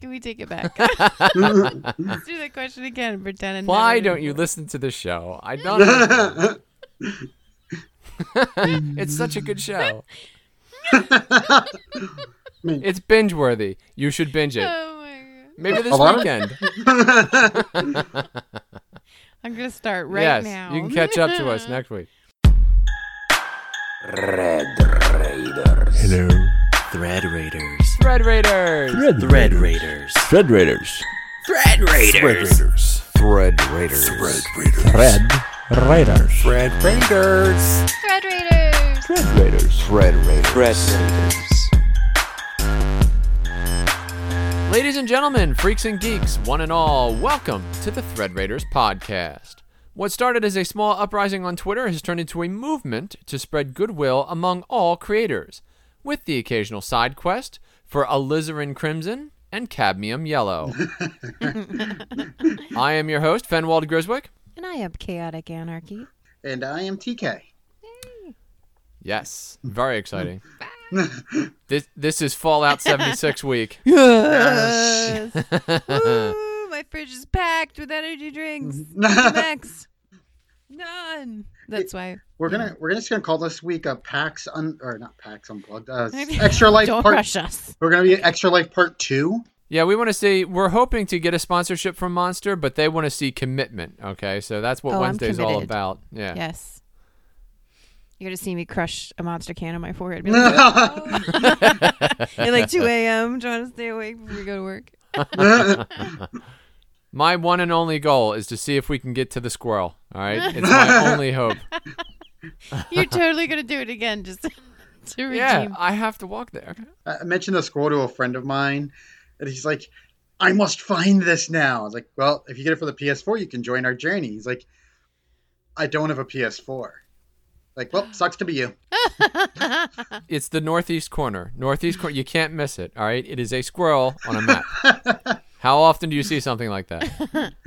Can we take it back? Let's do the question again. and Pretend. it Why don't you listen to the show? I don't. understand. it's such a good show. it's binge worthy. You should binge it. Oh my god! Maybe this A weekend. I'm gonna start right yes, now. you can catch up to us next week. Red Raiders. Hello. Thread Raiders. Thread Raiders. Thread Raiders. Thread Raiders. Thread Raiders. Thread Raiders. Thread Raiders. Thread Raiders. Thread Raiders. Thread Raiders. Thread Raiders. Thread Raiders. Thread Raiders. Ladies and gentlemen, freaks and geeks, one and all, welcome to the Thread Raiders podcast. What started as a small uprising on Twitter has turned into a movement to spread goodwill among all creators, with the occasional side quest for alizarin crimson and cadmium yellow. I am your host, Fenwald Griswick. And I am chaotic anarchy. and I am TK. Yes, very exciting. this this is Fallout 76 week. Yes. Woo, my fridge is packed with energy drinks. Max. None. That's why. We're gonna we're just gonna call this week a PAX un or not PAX unplugged. Uh, extra life Don't part. rush us. We're gonna be extra life part two. Yeah, we want to see. We're hoping to get a sponsorship from Monster, but they want to see commitment. Okay, so that's what Oh, Wednesday's all about. Yeah. Yes. You're gonna see me crush a monster can on my forehead. Be like, "Oh." At like 2 a.m. trying to stay awake before we go to work. My one and only goal is to see if we can get to the squirrel. All right, it's my only hope. You're totally gonna do it again just to redeem. Yeah, I have to walk there. I mentioned the squirrel to a friend of mine, and he's like, "I must find this now." I was like, "Well, if you get it for the PS4, you can join our journey." He's like, "I don't have a PS4." Like, well, sucks to be you. It's the northeast corner. Northeast corner. You can't miss it. All right, it is a squirrel on a map. How often do you see something like that?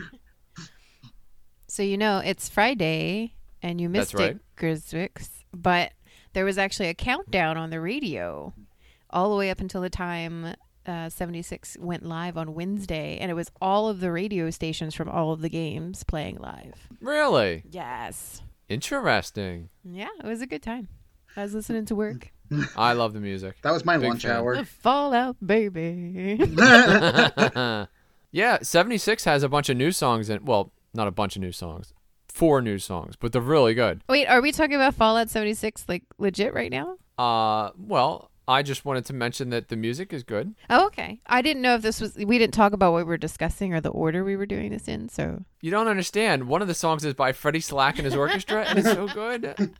So you know it's Friday and you missed That's right. it, Griswicks. But there was actually a countdown on the radio all the way up until the time uh, 76 went live on Wednesday, and it was all of the radio stations from all of the games playing live. Really Yes. interesting. Yeah, it was a good time. I was listening to work. I love the music. That was my Big lunch fan. hour. The Fallout, baby. yeah, 76 has a bunch of new songs in well, not a bunch of new songs. Four new songs, but they're really good. Wait, are we talking about Fallout 76 like legit right now? Uh, well, I just wanted to mention that the music is good. Oh, okay. I didn't know if this was. We didn't talk about what we were discussing or the order we were doing this in. So You don't understand. One of the songs is by Freddie Slack and his orchestra, and it's so good.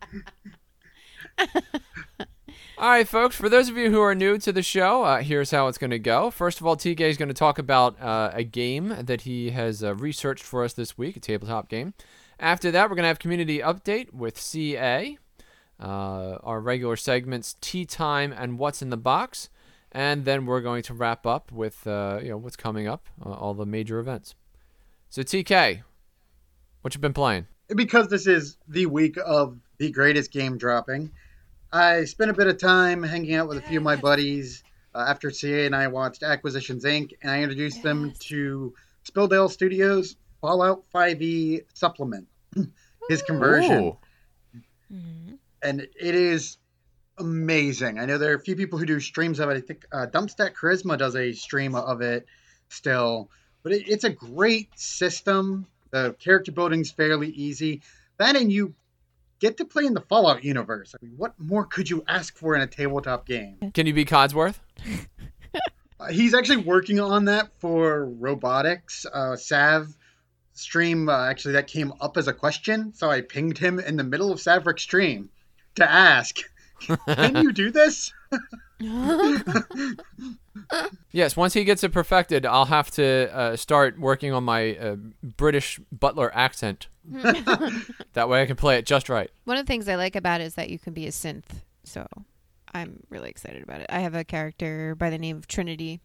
all right, folks. For those of you who are new to the show, uh, here's how it's going to go. First of all, TK is going to talk about uh, a game that he has uh, researched for us this week, a tabletop game. After that, we're going to have community update with CA, uh, our regular segments, Tea Time and What's in the Box, and then we're going to wrap up with uh, you know what's coming up, uh, all the major events. So TK, what you been playing? because this is the week of the greatest game dropping, I spent a bit of time hanging out with a few of my buddies uh, after CA and I watched Acquisitions Inc. and I introduced them to Spilldale Studios Fallout 5e supplement, his conversion, Ooh. and it is amazing. I know there are a few people who do streams of it. I think uh, Dumpstat Charisma does a stream of it still, but it, it's a great system. The character building's fairly easy. That and you get to play in the Fallout universe. I mean, what more could you ask for in a tabletop game? Can you be Codsworth? Uh, he's actually working on that for robotics. Uh, Sav stream uh, actually that came up as a question, so I pinged him in the middle of Savric's stream to ask, "Can you do this?" Yes. Once he gets it perfected, I'll have to uh, start working on my uh, British butler accent. that way, I can play it just right. one of the things I like about it is that you can be a synth. So I'm really excited about it. I have a character by the name of Trinity,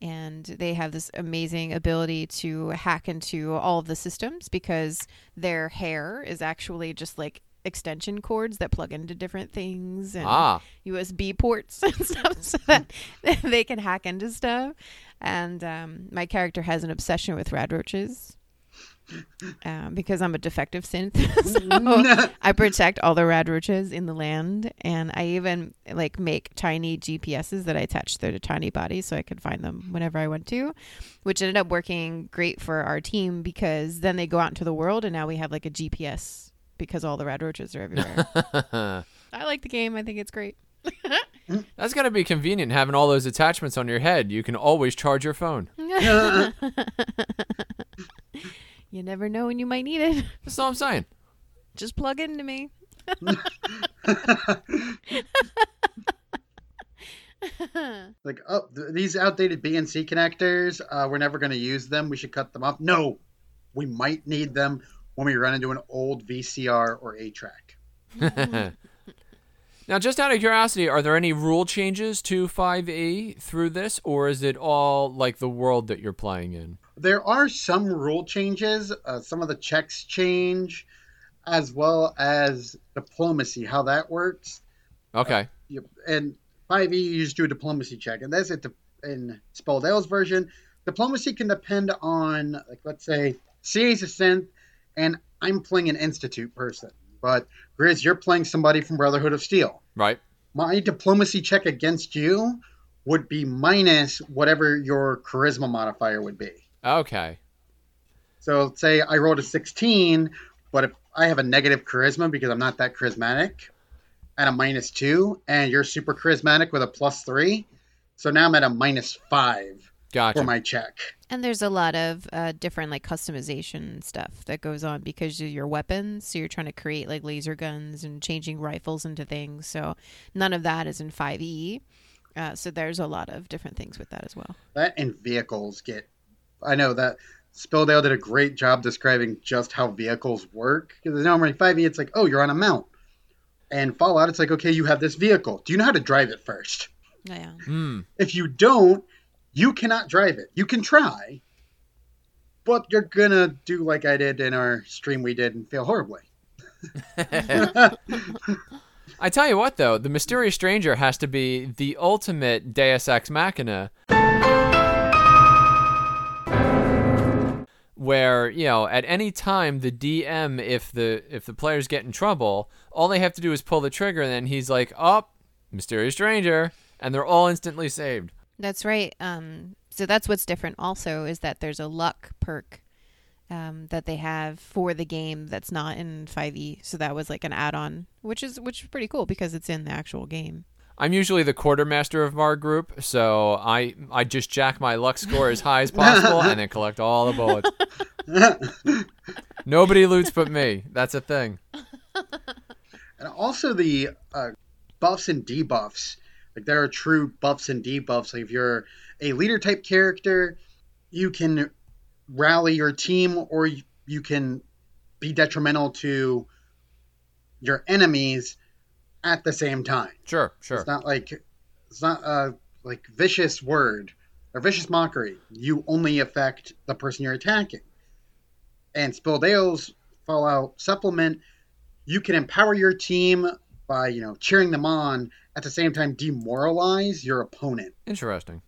and they have this amazing ability to hack into all of the systems because their hair is actually just like extension cords that plug into different things and Ah, USB ports and stuff so that they can hack into stuff. And um, my character has an obsession with rad roaches. Um, because I'm a defective synth, so I protect all the rad roaches in the land, and I even like make tiny GPSs that I attach to their tiny bodies so I could find them whenever I want to, which ended up working great for our team because then they go out into the world and now we have like a GPS because all the rad roaches are everywhere. I like the game. I think it's great. that's got to be convenient having all those attachments on your head. You can always charge your phone. You never know when you might need it. That's all I'm saying. Just plug into me. like, oh, th- these outdated BNC connectors, uh, we're never going to use them. We should cut them off. No, we might need them when we run into an old VCR or A track. Now, just out of curiosity, are there any rule changes to 5e through this, or is it all like the world that you're playing in? There are some rule changes. Uh, some of the checks change, as well as diplomacy, how that works. Okay. Yep. And 5e, you just do a diplomacy check. And that's it in Spilldale's version. Diplomacy can depend on, like, let's say, CA's a synth, and I'm playing an Institute person. But Grizz, you're playing somebody from Brotherhood of Steel. Right. My diplomacy check against you would be minus whatever your charisma modifier would be. Okay. So say I rolled a 16, but if I have a negative charisma because I'm not that charismatic, at a minus two, and you're super charismatic with a plus three, so now I'm at a minus five Gotcha. for my check. And there's a lot of uh, different like customization stuff that goes on because of your weapons. So you're trying to create like laser guns and changing rifles into things. So none of that is in 5e. Uh, so there's a lot of different things with that as well. That and vehicles get. I know that Spilldale did a great job describing just how vehicles work. Because normally 5e, it's like, oh, you're on a mount. And Fallout, it's like, okay, you have this vehicle. Do you know how to drive it first? Yeah. Hmm. If you don't, you cannot drive it. You can try, but you're gonna do like I did in our stream we did and fail horribly. I tell you what, though, the mysterious stranger has to be the ultimate Deus Ex Machina. Where you know, at any time, the DM, if the if the players get in trouble, all they have to do is pull the trigger, and then he's like, "Up, mysterious stranger," and they're all instantly saved. That's right. Um, so that's what's different also is that there's a luck perk um, that they have for the game that's not in 5e. So that was like an add-on, which is which is pretty cool because it's in the actual game. I'm usually the quartermaster of our group, so I I just jack my luck score as high as possible and then collect all the bullets. Nobody loots but me. That's a thing. And also the uh, buffs and debuffs. Like there are true buffs and debuffs. Like if you're a leader type character, you can rally your team, or you, you can be detrimental to your enemies at the same time. Sure, sure. It's not like it's not a like vicious word or vicious mockery. You only affect the person you're attacking. And Spilldale's Fallout supplement, you can empower your team by you know cheering them on at the same time demoralize your opponent. Interesting.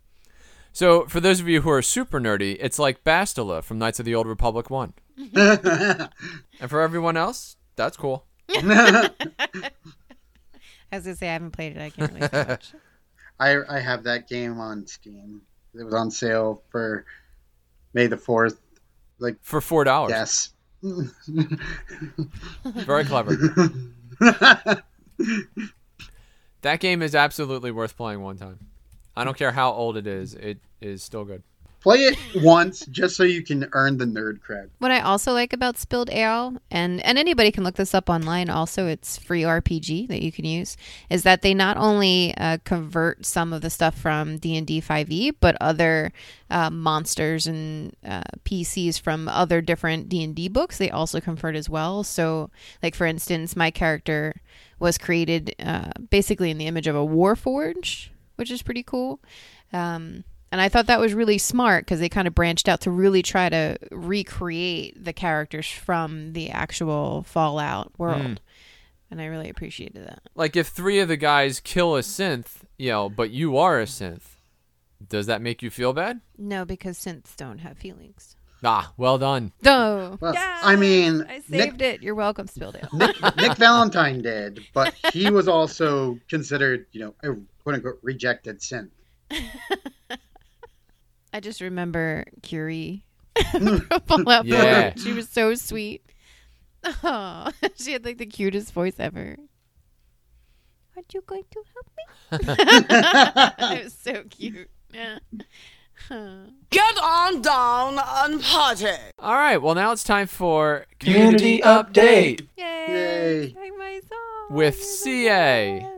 So, for those of you who are super nerdy, it's like Bastila from Knights of the Old Republic 1. And for everyone else, that's cool. As I say, I haven't played it. I can't really say much. I I have that game on Steam. It was on sale for May the fourth. Like For $4. yes. Very clever. That game is absolutely worth playing one time. I don't care how old it is, it is still good. Play it once just so you can earn the nerd cred. What I also like about Spilldale, and and anybody can look this up online. Also, it's free RPG that you can use. Is that they not only uh, convert some of the stuff from D and D five E, but other uh, monsters and uh, PCs from other different D and D books. They also convert as well. So, like for instance, my character was created uh, basically in the image of a Warforge, which is pretty cool. Um, and I thought that was really smart because they kind of branched out to really try to recreate the characters from the actual Fallout world. and I really appreciated that. Like if three of the guys kill a synth, you know, but you are a synth, does that make you feel bad? No, because synths don't have feelings. Ah, well done. No. Well, I mean, I Nick- saved it. You're welcome, Spilldale. Nick, Nick Valentine did, but he was also considered, you know, a quote unquote rejected synth. I just remember Curie from Fallout Boy. Yeah. She was so sweet. Oh, she had like the cutest voice ever. Aren't you going to help me? it was so cute. Yeah. Get on down and party. All right, well now it's time for Community update. Yay! Yay. Sing my song. With You're the CA.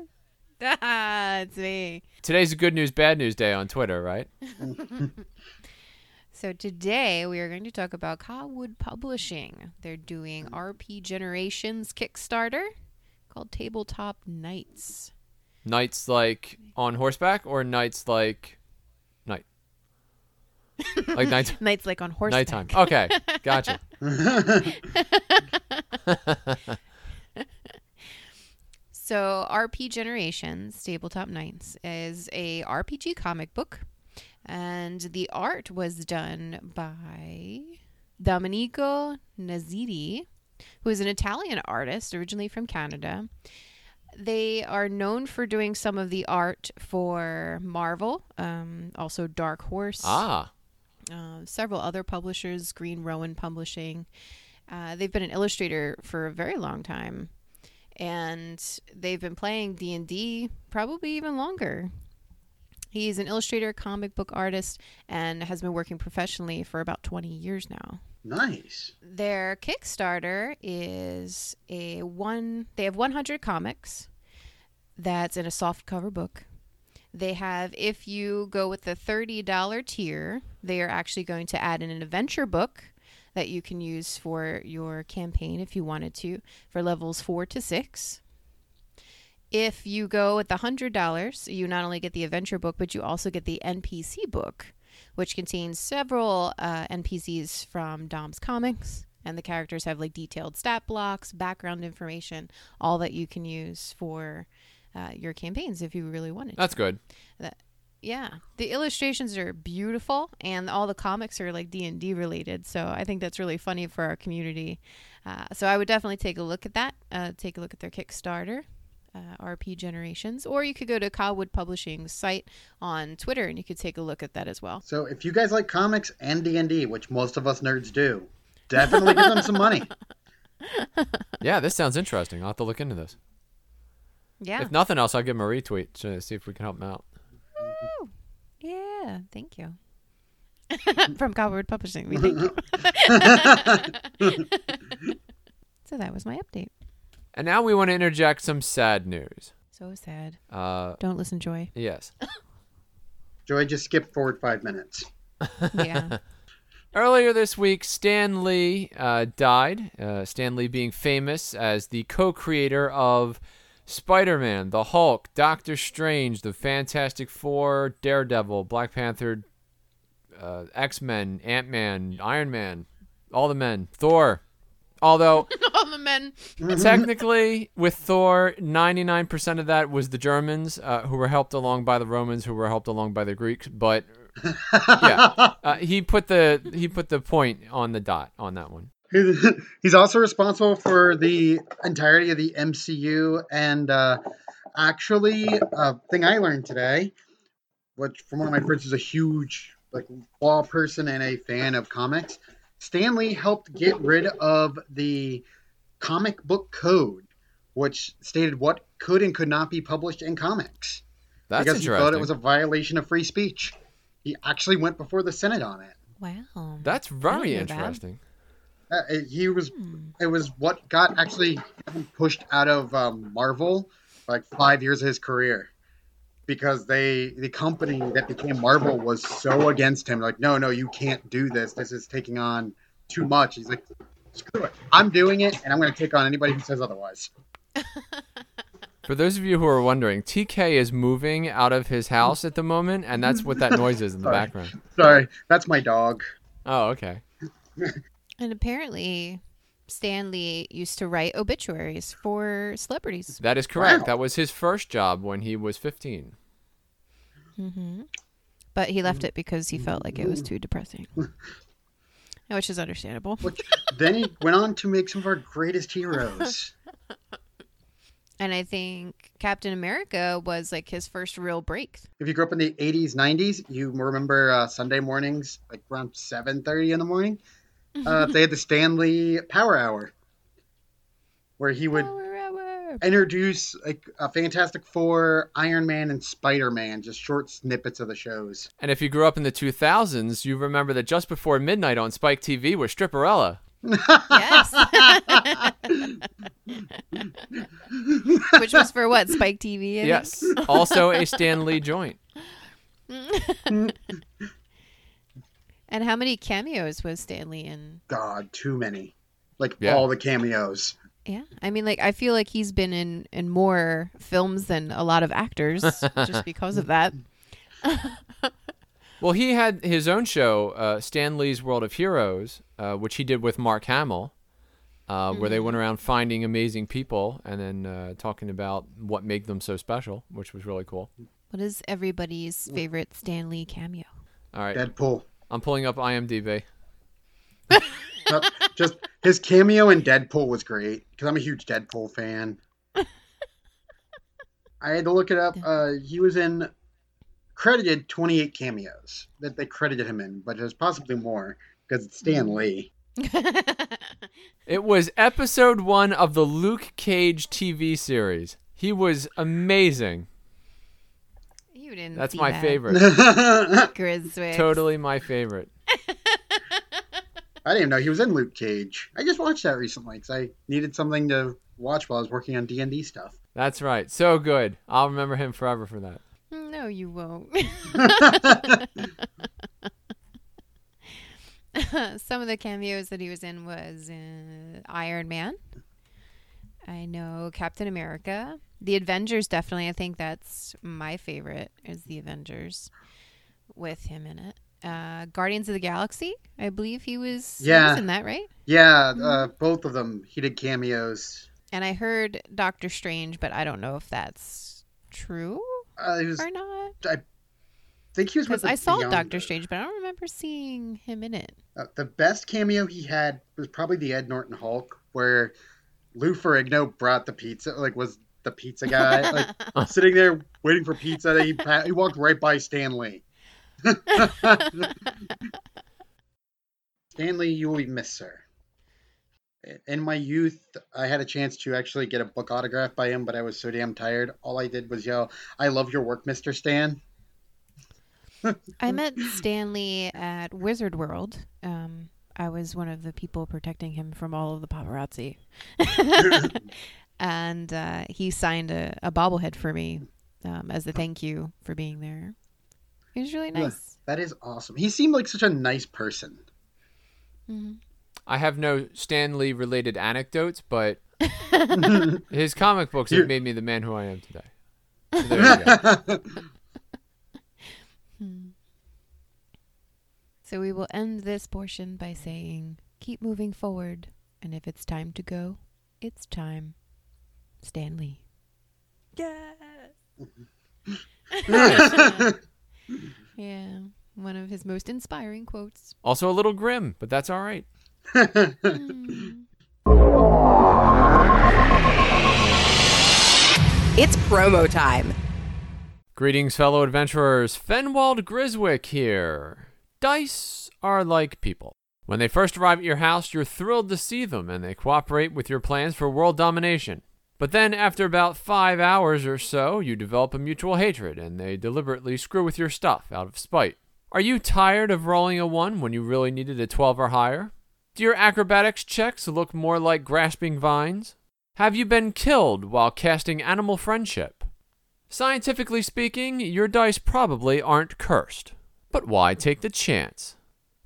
best. Ah, it's me. Today's a good news, bad news day on Twitter, right? So today we are going to talk about Cotwood Publishing. They're doing RP Generations Kickstarter called Tabletop Nights. Knights like on horseback or knights like night? Like night Nights like on horseback. nighttime. Okay, gotcha. So RP Generations Tabletop Knights is a RPG comic book, and the art was done by Domenico Nazziti, who is an Italian artist originally from Canada. They are known for doing some of the art for Marvel, um, also Dark Horse, Ah, uh, several other publishers, Green Ronin Publishing. Uh, they've been an illustrator for a very long time, and they've been playing D and D probably even longer. He's an illustrator, comic book artist, and has been working professionally for about twenty years now. nice. Their Kickstarter is a one. They have 100 comics. That's in a soft cover book. They have, if you go with the $30 tier, they are actually going to add in an adventure book that you can use for your campaign if you wanted to for levels four to six. If you go with the $100, you not only get the adventure book, but you also get the NPC book, which contains several uh, NPCs from Dom's comics. And the characters have like detailed stat blocks, background information, all that you can use for uh, your campaigns if you really wanted to. that's good. Yeah, the illustrations are beautiful, and all the comics are like D and D related. So I think that's really funny for our community. Uh, so I would definitely take a look at that. Uh, take a look at their Kickstarter, uh, RP Generations, or you could go to Cowwood Publishing's site on Twitter, and you could take a look at that as well. So if you guys like comics and D and D, which most of us nerds do, definitely give them some money. Yeah, this sounds interesting. I'll have to look into this. Yeah, If nothing else, I'll give him a retweet to see if we can help them out. Yeah. Thank you. From Cowwood Publishing, we thank you. so that was my update. And now we want to interject some sad news. So sad. Uh, Don't listen, Joy. yes. Joy, just skip forward five minutes. Yeah. Earlier this week, Stan Lee uh, died. Uh, Stan Lee being famous as the co-creator of Spider-Man, the Hulk, Doctor Strange, the Fantastic Four, Daredevil, Black Panther, uh, X-Men, Ant-Man, Iron Man, all the men, Thor. Although All the men. technically, with Thor, 99% of that was the Germans uh, who were helped along by the Romans, who were helped along by the Greeks. But yeah, uh, he put the he put the point on the dot on that one. He's also responsible for the entirety of the MCU, and uh, actually, a thing I learned today, which from one of my friends is a huge like law person and a fan of comics, Stan Lee helped get rid of the comic book code, which stated what could and could not be published in comics That's because he thought it was a violation of free speech. He actually went before the Senate on it. Wow. That's very interesting. that. He was it was what got actually pushed out of um, Marvel like five years of his career. Because they the company that became Marvel was so against him like no no you can't do this. This is taking on too much. He's like screw it. I'm doing it and I'm going to take on anybody who says otherwise. For those of you who are wondering, TK is moving out of his house at the moment, and that's what that noise is in the Sorry. background. sorry. That's my dog. Oh, okay. And apparently, Stan Lee used to write obituaries for celebrities. That is correct. Wow. That was his first job when he was 15. hmm But he left it because he felt like it was too depressing, which is understandable. Which then he went on to make some of our greatest heroes. And I think Captain America was like his first real break. If you grew up in the 80s, 90s, you remember uh, Sunday mornings, like around 7.30 in the morning? Uh, they had the Stan Lee Power Hour, where he would introduce like a Fantastic Four, Iron Man, and Spider Man, just short snippets of the shows. And if you grew up in the 2000s, you remember that just before midnight on Spike TV was Stripperella. Yes. Which was for what? Spike TV? I think? Yes. also a Stan Lee joint. And how many cameos was Stan Lee in? God, too many. Like Yeah. all the cameos. Yeah, I mean, like I feel like he's been in in more films than a lot of actors just because of that. Well, he had his own show, uh, Stan Lee's World of Heroes, uh, which he did with Mark Hamill, uh, where they went around finding amazing people and then uh, talking about what made them so special, which was really cool. What is everybody's favorite Stan Lee cameo? All right, Deadpool. I'm pulling up IMDb. Just his cameo in Deadpool was great because I'm a huge Deadpool fan. I had to look it up. Uh, he was in credited 28 cameos that they credited him in, but there's possibly more because it's Stan Lee. It was episode one of the Luke Cage TV series. He was amazing. You didn't. That's see my that. favorite. Griswick. totally my favorite. I didn't even know he was in Luke Cage. I just watched that recently because I needed something to watch while I was working on D and D stuff. That's right. So good. I'll remember him forever for that. No, you won't. Some of the cameos that he was in was uh, Iron Man. I know Captain America. The Avengers definitely. I think that's my favorite is the Avengers with him in it. Uh, Guardians of the Galaxy. I believe he was, he Yeah. was in that, right? Yeah, uh, both of them. He did cameos. And I heard Doctor Strange, but I don't know if that's true Uh, was, or not. I think he was with the I saw Beyond- Doctor Strange, but I don't remember seeing him in it. Uh, the best cameo he had was probably the Ed Norton Hulk, where Lou Ferrigno brought the pizza, like was the pizza guy, like sitting there waiting for pizza. He he walked right by Stan Lee. Stan Lee, you will be missed, sir. In my youth, I had a chance to actually get a book autograph by him, but I was so damn tired. All I did was yell, "I love your work, Mister Stan." I met Stan Lee at Wizard World. Um, I was one of the people protecting him from all of the paparazzi. And uh, he signed a, a bobblehead for me um, as a thank you for being there. He was really Yeah. nice. That is awesome. He seemed like such a nice person. Mhm. I have no Stan Lee related anecdotes, but his comic books have made me the man who I am today. So there you go. So we will end this portion by saying, keep moving forward. And if it's time to go, it's time. Stan Lee. Yes. yeah. One of his most inspiring quotes. Also a little grim, but that's all right. It's promo time. Greetings, fellow adventurers. Fenwald Griswick here. Dice are like people. When they first arrive at your house, you're thrilled to see them and they cooperate with your plans for world domination. But then, after about five hours or so, you develop a mutual hatred and they deliberately screw with your stuff out of spite. Are you tired of rolling a 1 when you really needed a 12 or higher? Do your acrobatics checks look more like grasping vines? Have you been killed while casting animal friendship? Scientifically speaking, your dice probably aren't cursed. But why take the chance?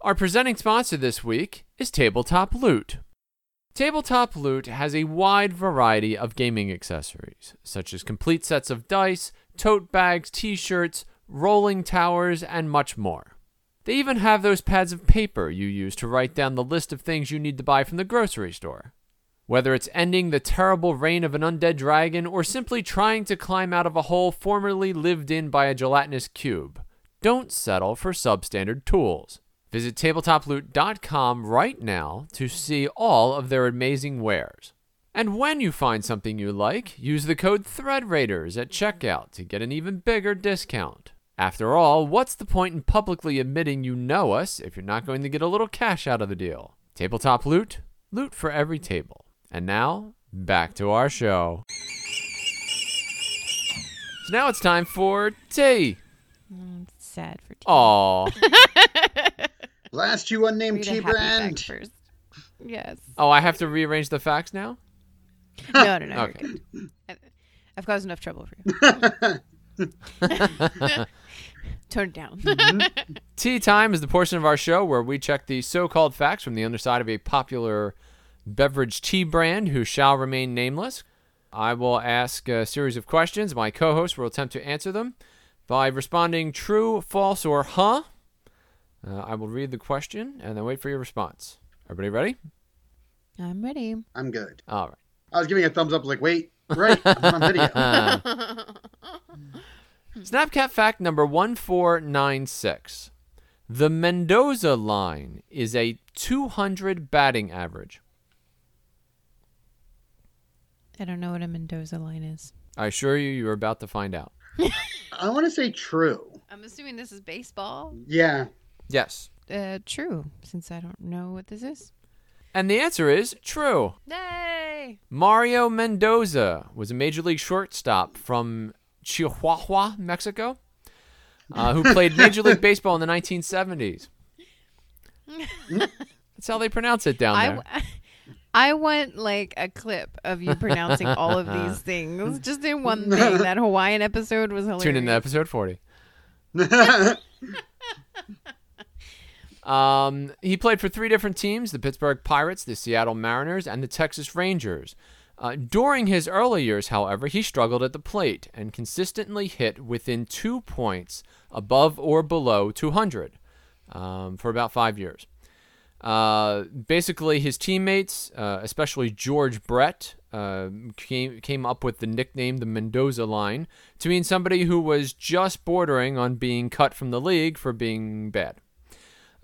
Our presenting sponsor this week is Tabletop Loot. Tabletop Loot has a wide variety of gaming accessories, such as complete sets of dice, tote bags, t shirts, rolling towers, and much more. They even have those pads of paper you use to write down the list of things you need to buy from the grocery store. Whether it's ending the terrible reign of an undead dragon or simply trying to climb out of a hole formerly lived in by a gelatinous cube, don't settle for substandard tools. Visit tabletoploot.com right now to see all of their amazing wares. And when you find something you like, use the code ThreadRaiders at checkout to get an even bigger discount. After all, what's the point in publicly admitting you know us if you're not going to get a little cash out of the deal? Tabletop Loot, loot for every table. And now, back to our show. So now it's time for tea. Mm, it's sad for T. Aw. Blast you unnamed Read a T happy fact brand. first. Yes. Oh, I have to rearrange the facts now? No, no, no. you're Okay. good. I- I've caused enough trouble for you. Tone it down. Mm-hmm. Tea time is the portion of our show where we check the so called facts from the underside of a popular beverage tea brand who shall remain nameless. I will ask a series of questions. My co host will attempt to answer them by responding true, false, or huh. Uh, I will read the question and then wait for your response. Everybody ready? I'm ready. I'm good. All right. I was giving a thumbs up, like, wait, right, I'm on video. Snapcap fact number 1496. The Mendoza line is a 200 batting average. I don't know what a Mendoza line is. I assure you, you're about to find out. I want to say true. I'm assuming this is baseball. Yeah. Yes. Uh, true, since I don't know what this is. And the answer is true. Yay! Mario Mendoza was a major league shortstop from Chihuahua, Mexico, uh, who played Major League Baseball in the 1970s. That's how they pronounce it down I, there. w- I want like a clip of you pronouncing all of these things. Just in one thing. That Hawaiian episode was hilarious. Tune in to episode 40. Um, he played for three different teams the Pittsburgh Pirates, the Seattle Mariners, and the Texas Rangers. Uh, during his early years, however, he struggled at the plate and consistently hit within two points above or below 200 um, for about five years. Uh, basically, his teammates, uh, especially George Brett, uh, came came up with the nickname the Mendoza line to mean somebody who was just bordering on being cut from the league for being bad.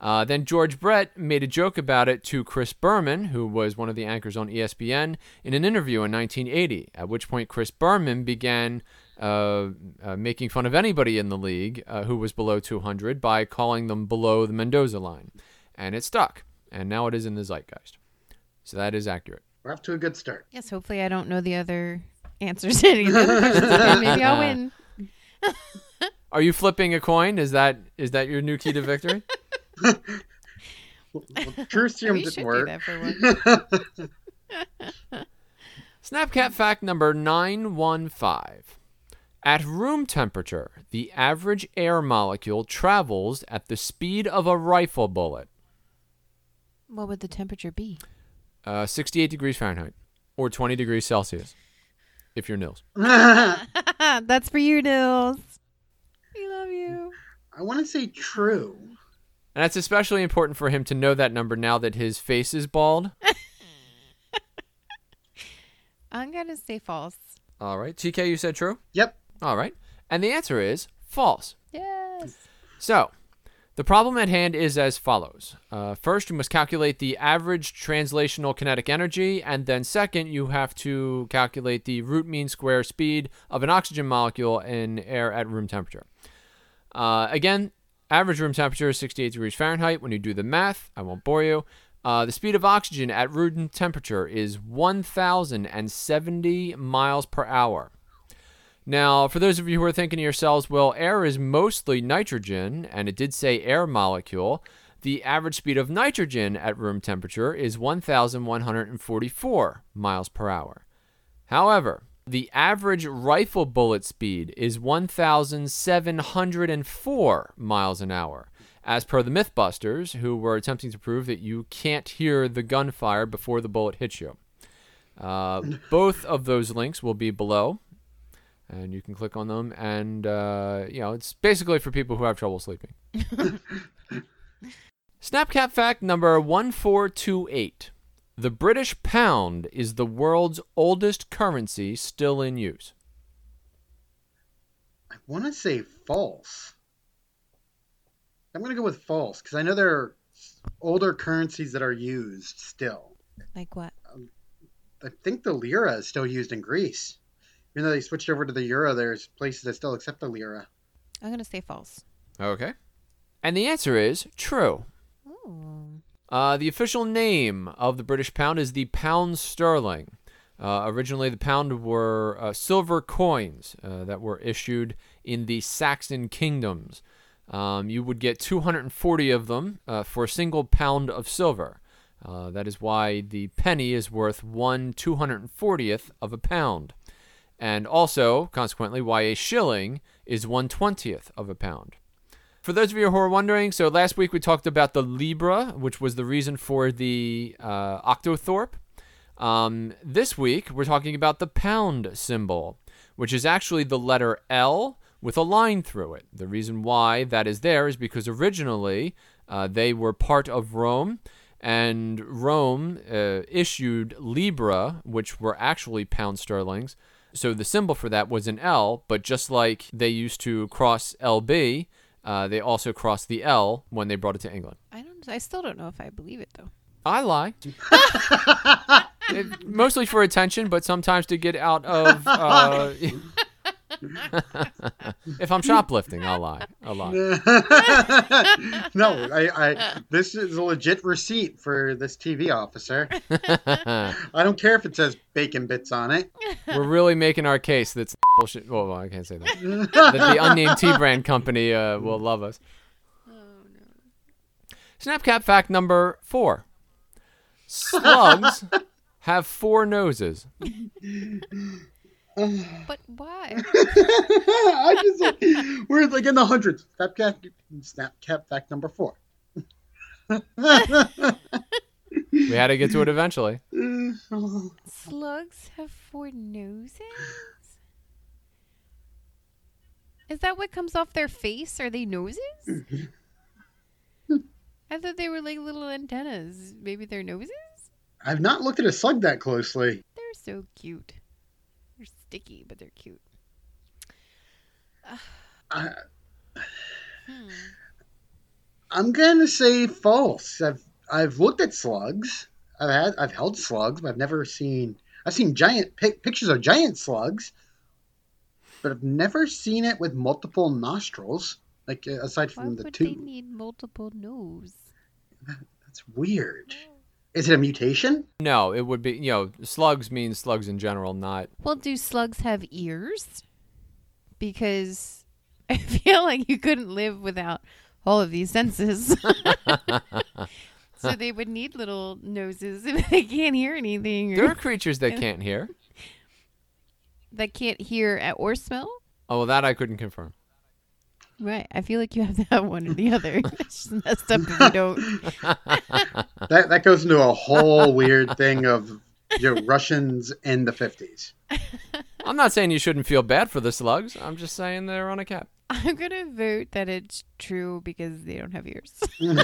Uh, then George Brett made a joke about it to Chris Berman, who was one of the anchors on ESPN, in an interview in 1980. At which point, Chris Berman began uh, uh, making fun of anybody in the league uh, who was below 200 by calling them below the Mendoza line, and it stuck. And now it is in the zeitgeist. So that is accurate. We're off to a good start. Yes, hopefully I don't know the other answers to any of the other questions. Maybe I'll win. Are you flipping a coin? Is that is that your new key to victory? Well, True serum didn't work. do that for one. Snapcap fact number 915. At room temperature, the average air molecule travels at the speed of a rifle bullet, What would the temperature be? uh, 68 degrees Fahrenheit, or 20 degrees Celsius, if you're Nils. That's for you, Nils. We love you. I want to say true. And that's especially important for him to know that number now that his face is bald. I'm gonna say false. All right. TK, you said true? Yep. All right. And the answer is false. Yes. So, the problem at hand is as follows. Uh, first, you must calculate the average translational kinetic energy, and then second, you have to calculate the root mean square speed of an oxygen molecule in air at room temperature. Uh, again, average room temperature is 68 degrees Fahrenheit. When you do the math, I won't bore you. Uh, the speed of oxygen at room temperature is 1,070 miles per hour. Now, for those of you who are thinking to yourselves, well, air is mostly nitrogen, and it did say air molecule. The average speed of nitrogen at room temperature is 1,144 miles per hour. However, the average rifle bullet speed is 1,704 miles an hour, as per the Mythbusters, who were attempting to prove that you can't hear the gunfire before the bullet hits you. Uh, both of those links will be below and you can click on them and uh, you know it's basically for people who have trouble sleeping Snapcap fact number 1428. The British pound is the world's oldest currency still in use. I want to say false. I'm going to go with false because I know there are older currencies that are used still. Like what? Um, I think the lira is still used in Greece. Even though they switched over to the euro, there's places that still accept the lira. I'm gonna say false. Okay. And the answer is true. Ooh. Uh, the official name of the British pound is the pound sterling. Uh, originally, the pound were uh, silver coins uh, that were issued in the Saxon kingdoms. Um, you would get 240 of them uh, for a single pound of silver. Uh, that is why the penny is worth one 240th of a pound. And also, consequently, why a shilling is one 20th of a pound. For those of you who are wondering, so last week we talked about the Libra, which was the reason for the uh, Octothorpe. Um, this week we're talking about the pound symbol, which is actually the letter L with a line through it. The reason why that is there is because originally uh, they were part of Rome, and Rome uh, issued Libra, which were actually pound sterlings. So the symbol for that was an L, but just like they used to cross LB, uh, they also crossed the L when they brought it to England. I don't. I still don't know if I believe it though. I lie. It- mostly for attention, but sometimes to get out of. Uh, if I'm shoplifting, I'll lie. I'll lie. no, I, I. This is a legit receipt for this TV officer. I don't care if it says bacon bits on it. We're really making our case that's bullshit. Well, I can't say that. that the unnamed T brand company uh, will love us. Snapcap fact number four Slugs have four noses. But why? I just like, we're like in the hundreds. Snapcap, Snapcap fact number four. We had to get to it eventually. Slugs have four noses. Is that what comes off their face? Are they noses? Mm-hmm. I thought they were like little antennas. Maybe they're noses? I've not looked at a slug that closely. They're so cute. Sticky, but they're cute. I, Hmm. I'm gonna say false. I've I've looked at slugs. I've had I've held slugs, but I've never seen. I've seen giant pic- pictures of giant slugs, but I've never seen it with multiple nostrils. Like uh, aside Why from the would two. they need multiple nose? That's weird. Is it a mutation? No, it would be, you know, slugs means slugs in general, not. Well, do slugs have ears? Because I feel like you couldn't live without all of these senses. so they would need little noses if they can't hear anything There are creatures that can't hear. that can't hear at- or smell. Oh, well, that I couldn't confirm. Right. I feel like you have to have one or the other. it's just messed up if you don't. That that goes into a whole weird thing of you know, Russians in the fifties. I'm not saying you shouldn't feel bad for the slugs. I'm just saying they're on a cap. I'm gonna vote that it's true because they don't have ears. and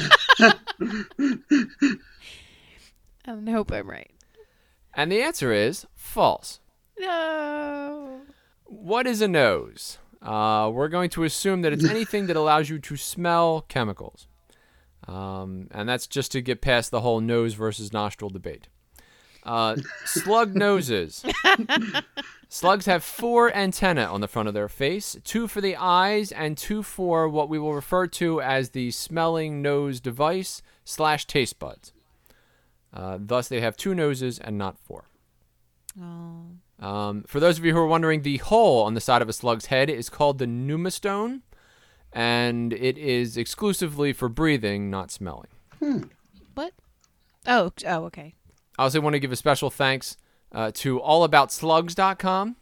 um, I hope I'm right. And the answer is false. No. What is a nose? Uh, we're going to assume that it's anything that allows you to smell chemicals. Um, and that's just to get past the whole nose versus nostril debate. Uh, slug noses. Slugs have four antennae on the front of their face two for the eyes, and two for what we will refer to as the smelling nose device slash taste buds. Uh, thus, they have two noses and not four. Oh. Um, for those of you who are wondering, the hole on the side of a slug's head is called the pneumostome, and it is exclusively for breathing, not smelling. What? Oh. Oh. Okay. I also want to give a special thanks uh, to allaboutslugs.com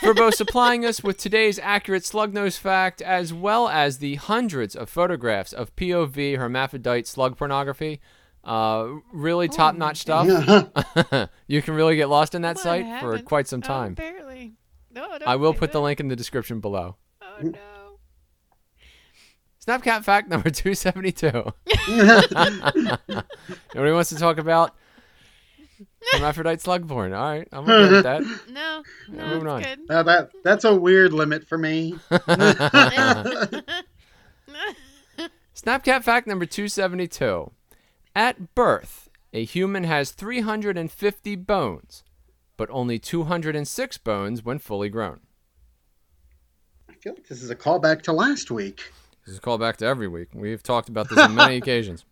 for both supplying us with today's accurate slug nose fact as well as the hundreds of photographs of POV hermaphrodite slug pornography. Uh, really top notch stuff. you can really get lost in that Well, I site for quite some Oh, time. No. Don't I will say put the link in the description below. Oh no. Snapcap fact number 272. Nobody wants to talk about hermaphrodite slug porn. All right, I'm okay with that. No, no, moving on. good. Now that that's a weird limit for me. Snapcap fact number 272. At birth, a human has 350 bones, but only 206 bones when fully grown. I feel like this is a callback to last week. This is a callback to every week. We've talked about this on many occasions.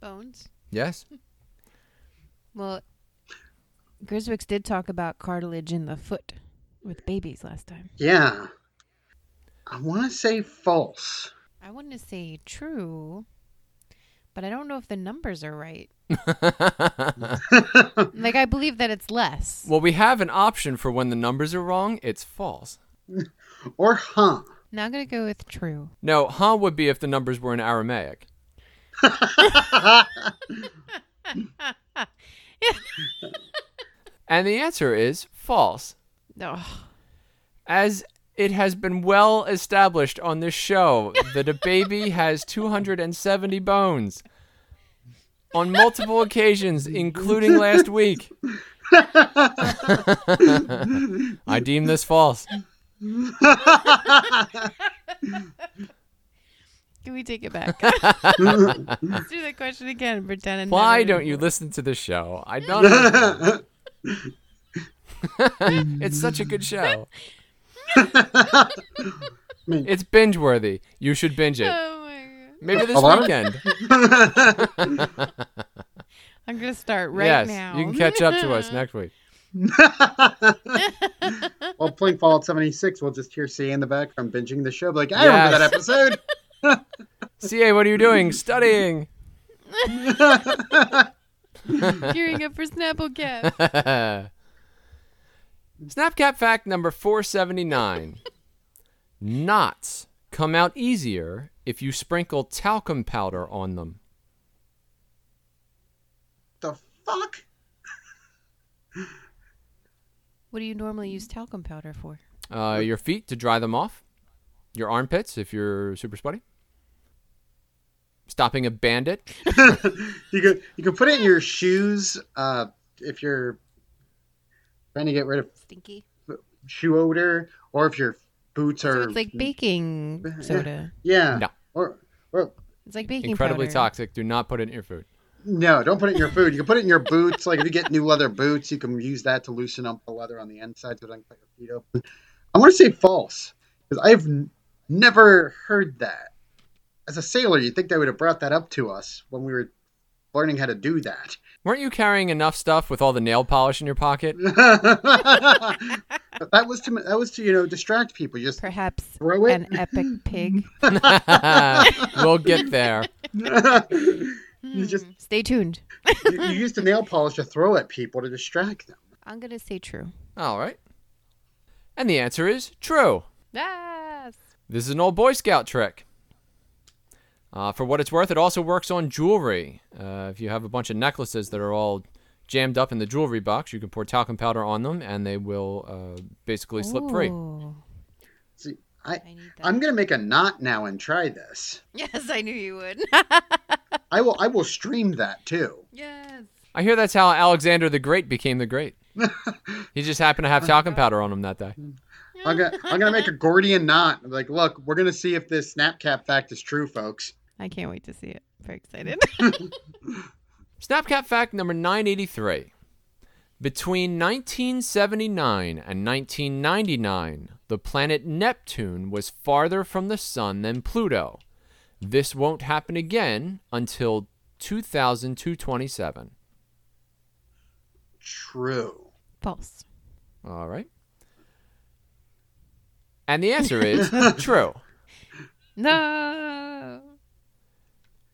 Bones. Yes? Well, Griswicks did talk about cartilage in the foot with babies last time. Yeah. I want to say false. I want to say true, but I don't know if the numbers are right. like I believe that it's less. Well, we have an option for when the numbers are wrong. It's false. Or huh. Now I'm gonna go with true. No, huh would be if the numbers were in Aramaic. and the answer is false. Oh, As it has been well established on this show that a baby has 270 bones on multiple occasions, including last week. I deem this false. can we take it back? Let's do the question again. and Pretend. it Why don't you listen to the show? I don't it's such a good show. It's binge worthy. You should binge it. Oh my god! Maybe this A lot of- weekend. I'm gonna start right yes, now. you can catch up to us next week. While playing Fallout 76, we'll just hear C in the background binging the show. Like, I remember that episode. CA, what are you doing? Studying. Gearing up for Snapcap. Snapcap fact number 479. Knots come out easier if you sprinkle talcum powder on them. the fuck? What do you normally use talcum powder for? Uh, your feet to dry them off. Your armpits if you're super sweaty. Stopping a bandit. You could you could put it in your shoes uh, if you're trying to get rid of Stinky. shoe odor, or if your boots are So it's like baking soda. yeah, No. or or It's like baking soda. Incredibly powder. toxic. Do not put it in your food. no, don't put it in your food. You can put it in your boots. Like if you get new leather boots, you can use that to loosen up the leather on the inside so it doesn't cut your feet open. I want to say false because I've n- never heard that. As a sailor, you'd think they would have brought that up to us when we were learning how to do that. Weren't you carrying enough stuff with all the nail polish in your pocket? That was to that was to you know distract people. You just Perhaps throw it. an epic pig. we'll get there. you just Hmm. Stay tuned. you, you used the nail polish to throw at people to distract them. I'm gonna say true. All right. And the answer is true. Yes. This is an old Boy Scout trick. Uh, for what it's worth, it also works on jewelry. Uh, if you have a bunch of necklaces that are all jammed up in the jewelry box, you can pour talcum powder on them, and they will uh, basically slip free. See, I, I I'm gonna make a knot now and try this. Yes, I knew you would. I will I will stream that too. yes. I hear that's how Alexander the Great became the Great. he just happened to have talcum powder on him that day. I'm gonna I'm gonna make a Gordian knot. I'm like, look, we're gonna see if this Snapcap fact is true, folks. I can't wait to see it. Very excited. Snapcap fact number 983. Between 1979 and 1999, the planet Neptune was farther from the sun than Pluto. This won't happen again until 2227. True. False. All right. And the answer is true. No.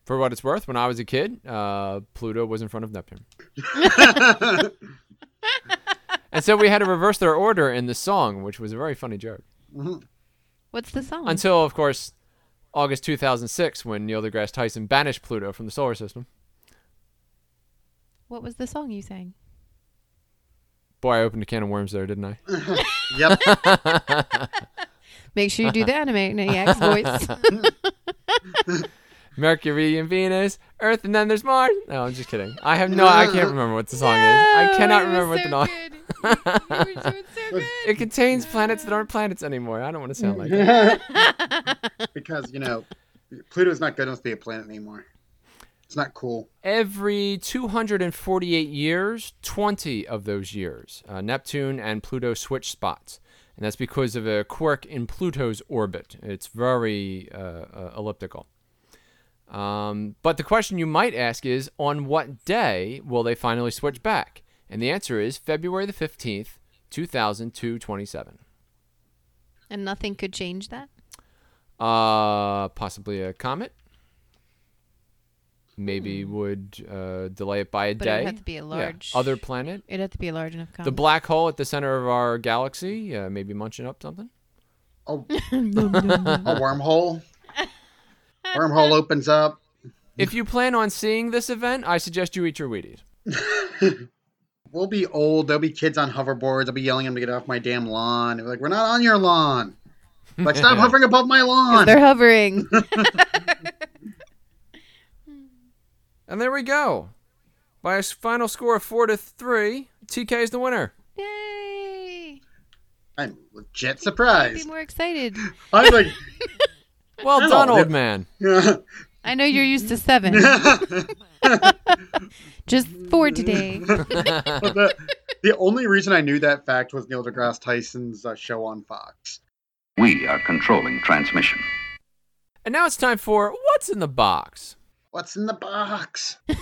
For what it's worth, when I was a kid, uh, Pluto was in front of Neptune. and so we had to reverse their order in the song, which was a very funny joke. What's the song? Until, of course, August 2006, when Neil deGrasse Tyson banished Pluto from the solar system. what was the song you sang? Boy, I opened a can of worms there, didn't I? Yep. Make sure you do the Animaniacs voice. Mercury and Venus, Earth, and then there's Mars. No, I'm just kidding. I have no, I can't remember what the song is. I cannot remember was what the song. no- good. You so. It contains planets that aren't planets anymore. I don't want to sound like that. because you know, Pluto's not good enough to be a planet anymore. It's not cool. Every 248 years, 20 of those years, uh, Neptune and Pluto switch spots. And that's because of a quirk in Pluto's orbit. It's very uh, uh, elliptical. Um, but the question you might ask is on what day will they finally switch back? And the answer is February the 15th, 2027. And nothing could change that. Uh, possibly a comet. Maybe would uh, delay it by a Hmm. But day. it'd have to be a Yeah. large. Other planet. It'd have to be a large enough. The black hole at the center of our galaxy. Uh, maybe munching up something. Oh, a wormhole. Wormhole opens up. If you plan on seeing this event, I suggest you eat your Wheaties. We'll be old. There'll be kids on hoverboards. I'll be yelling at them to get off my damn lawn. They're like, we're not on your lawn. Like, stop hovering above my lawn. They're hovering. And there we go. By a s- final score of four to three, TK is the winner. Yay! I'm legit surprised. Be surprised. more excited. I'm like, Well done, yeah. old man. I know you're used to seven. Just four today. the, the only reason I knew that fact was Neil deGrasse Tyson's uh, show on Fox. We are controlling transmission. And now it's time for What's in the Box? What's in the box?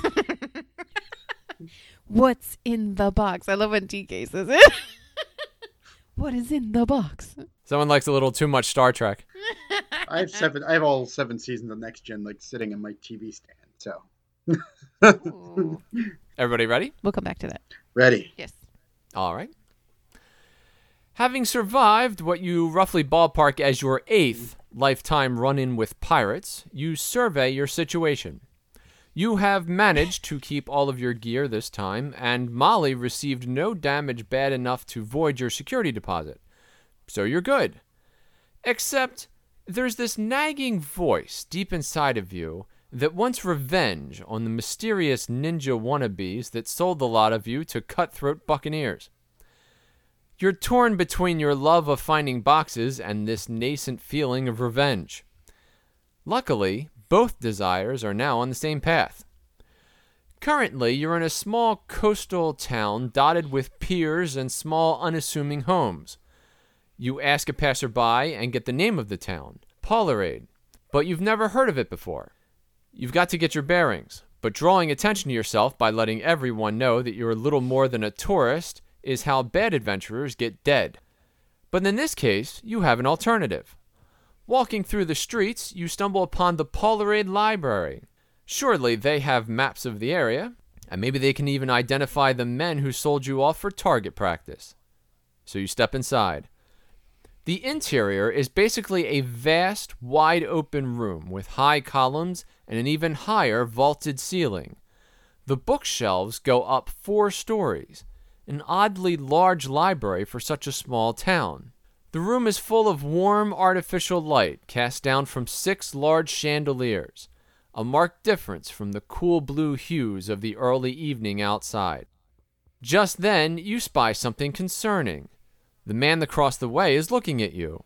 What's in the box? I love when TK says it. what is in the box? Someone likes a little too much Star Trek. I have seven. I have all seven seasons of Next Gen like sitting in my TV stand. So Everybody ready? We'll come back to that. ready. Yes. All right. Having survived what you roughly ballpark as your eighth lifetime run in with pirates, you survey your situation. You have managed to keep all of your gear this time, and Molly received no damage bad enough to void your security deposit. So you're good. Except there's this nagging voice deep inside of you that wants revenge on the mysterious ninja wannabes that sold the lot of you to cutthroat buccaneers. You're torn between your love of finding boxes and this nascent feeling of revenge. Luckily, both desires are now on the same path. Currently, you're in a small coastal town dotted with piers and small, unassuming homes. You ask a passerby and get the name of the town, Pollarade, but you've never heard of it before. You've got to get your bearings, but drawing attention to yourself by letting everyone know that you're little more than a tourist is how bad adventurers get dead. But in this case, you have an alternative. Walking through the streets, you stumble upon the Pollarade Library. Surely they have maps of the area, and maybe they can even identify the men who sold you off for target practice. So you step inside. The interior is basically a vast, wide open room with high columns and an even higher vaulted ceiling. The bookshelves go up four stories, an oddly large library for such a small town. The room is full of warm artificial light cast down from six large chandeliers, a marked difference from the cool blue hues of the early evening outside. Just then, you spy something concerning. The man across the way is looking at you.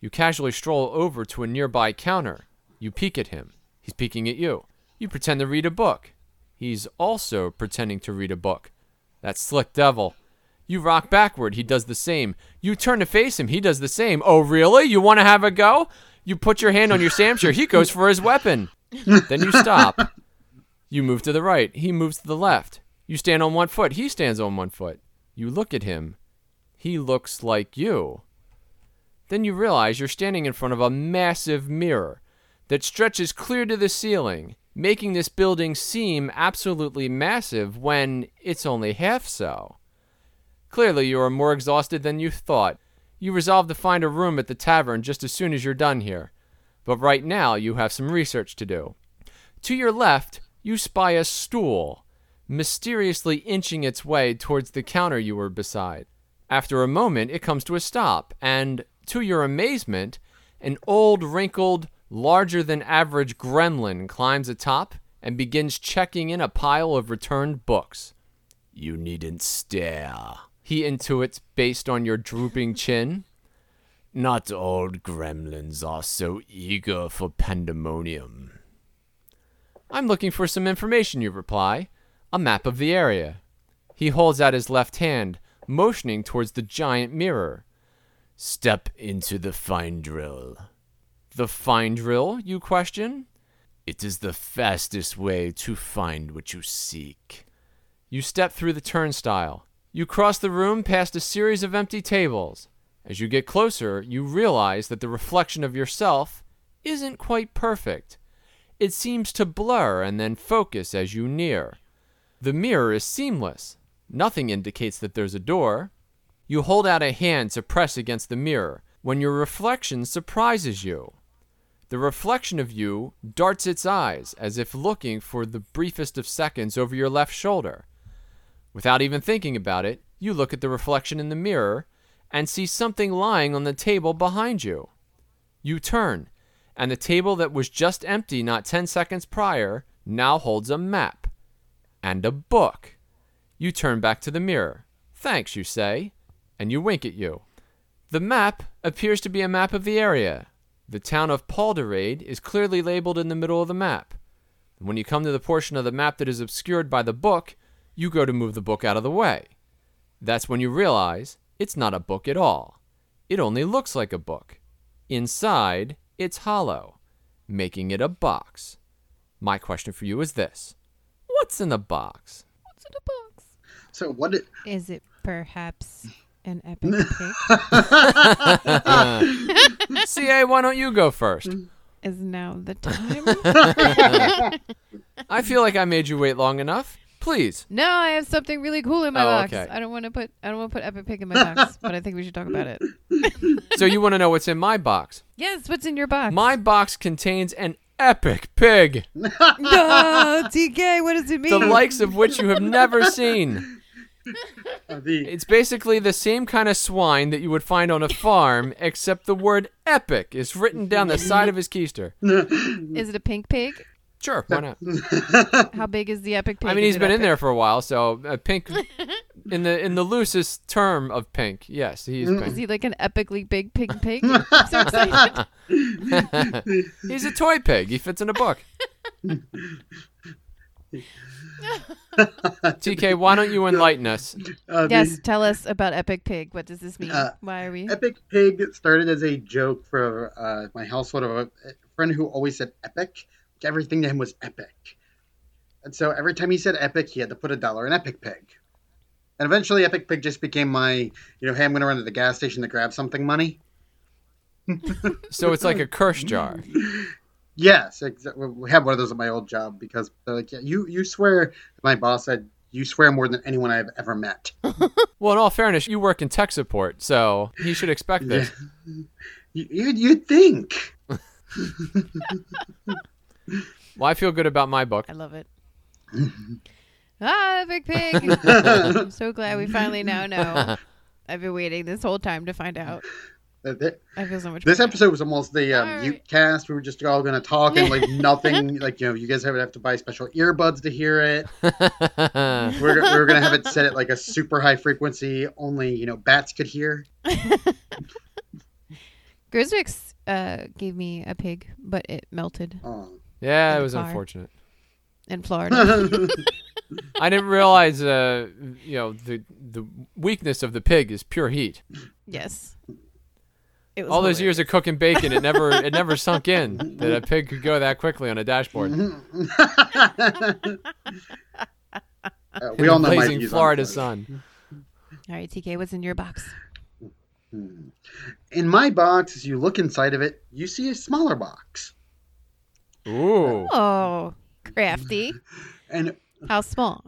You casually stroll over to a nearby counter. You peek at him. He's peeking at you. You pretend to read a book. He's also pretending to read a book. That slick devil. You rock backward. He does the same. You turn to face him. He does the same. Oh, really? You want to have a go? You put your hand on your shamshir. He goes for his weapon. then you stop. You move to the right. He moves to the left. You stand on one foot. He stands on one foot. You look at him. He looks like you. Then you realize you're standing in front of a massive mirror that stretches clear to the ceiling, making this building seem absolutely massive when it's only half so. Clearly, you are more exhausted than you thought. You resolve to find a room at the tavern just as soon as you're done here. But right now, you have some research to do. To your left, you spy a stool, mysteriously inching its way towards the counter you were beside. After a moment, it comes to a stop, and To your amazement, an old, wrinkled, larger than average gremlin climbs atop and begins checking in a pile of returned books. You needn't stare, he intuits based on your drooping chin. Not all gremlins are so eager for pandemonium. I'm looking for some information, you reply. A map of the area. He holds out his left hand, motioning towards the giant mirror. Step into the fine drill. The fine drill, you question? It is the fastest way to find what you seek. You step through the turnstile. You cross the room past a series of empty tables. As you get closer, you realize that the reflection of yourself isn't quite perfect. It seems to blur and then focus as you near. The mirror is seamless. Nothing indicates that there's a door. You hold out a hand to press against the mirror when your reflection surprises you. The reflection of you darts its eyes as if looking for the briefest of seconds over your left shoulder. Without even thinking about it, you look at the reflection in the mirror and see something lying on the table behind you. You turn, and the table that was just empty not 10 seconds prior now holds a map and a book. You turn back to the mirror. Thanks, you say, and you wink at you. The map appears to be a map of the area. The town of Palderade is clearly labeled in the middle of the map. When you come to the portion of the map that is obscured by the book, you go to move the book out of the way. That's when you realize it's not a book at all. It only looks like a book. Inside, it's hollow, making it a box. My question for you is this What's in the box? What's in the box? So what? It, Is it perhaps an epic pig? CA, why don't you go first? Is now the time? I feel like I made you wait long enough. Please. no, I have something really cool in my Oh, box. okay. I don't want to put I don't want to put epic pig in my box, but I think we should talk about it. So you want to know what's in my box? Yes, what's in your box? My box contains an epic pig, no, TK, what does it mean? the likes of which you have never seen. the It's basically the same kind of swine that you would find on a farm, except the word epic is written down the side of his keister. Is it a pink pig? Sure, why not? How big is the epic pig? I mean, he's it been in there for a while, so uh, pink, in the in the loosest term of pink, yes, he's pink. Is pink. he like an epically big pig pig? I'm so excited. He's a toy pig. He fits in a book. TK, why don't you enlighten us? uh, the yes, tell us about epic pig. What does this mean? Uh, Why are we? Epic Pig started as a joke for uh, my household of a friend who always said epic. Everything to him was epic. And so every time he said epic, he had to put a dollar in Epic Pig. And eventually, Epic Pig just became my, you know, hey, I'm going to run to the gas station to grab something money. So it's like a curse jar. Yes, exa- we had one of those at my old job because they're like, yeah, you, you swear, my boss said, you swear more than anyone I've ever met. Well, in all fairness, you work in tech support, so he should expect this. You, you, you'd think. Well, I feel good about my book. I love it. ah, Big pig. I'm so glad we finally now know. I've been waiting this whole time to find out. That- that- I feel so much. This better. episode was almost the um, Alright. mute cast. We were just all going to talk and like nothing. Like you know, you guys would have to buy special earbuds to hear it. We're, we were going to have it set at like a super high frequency, only you know bats could hear. Griswix uh, gave me a pig, but it melted Oh. yeah, it was car. unfortunate. in Florida. I didn't realize, uh, you know, the the weakness of the pig is pure heat. yes. It was All those years of cooking bacon, it never it never sunk in that a pig could go that quickly on a dashboard. Uh, In we all know my blazing views on Florida Florida. sun. All right, TK, what's in your box? In my box, as you look inside of it, you see a smaller box, Ooh. Oh, crafty. and How small?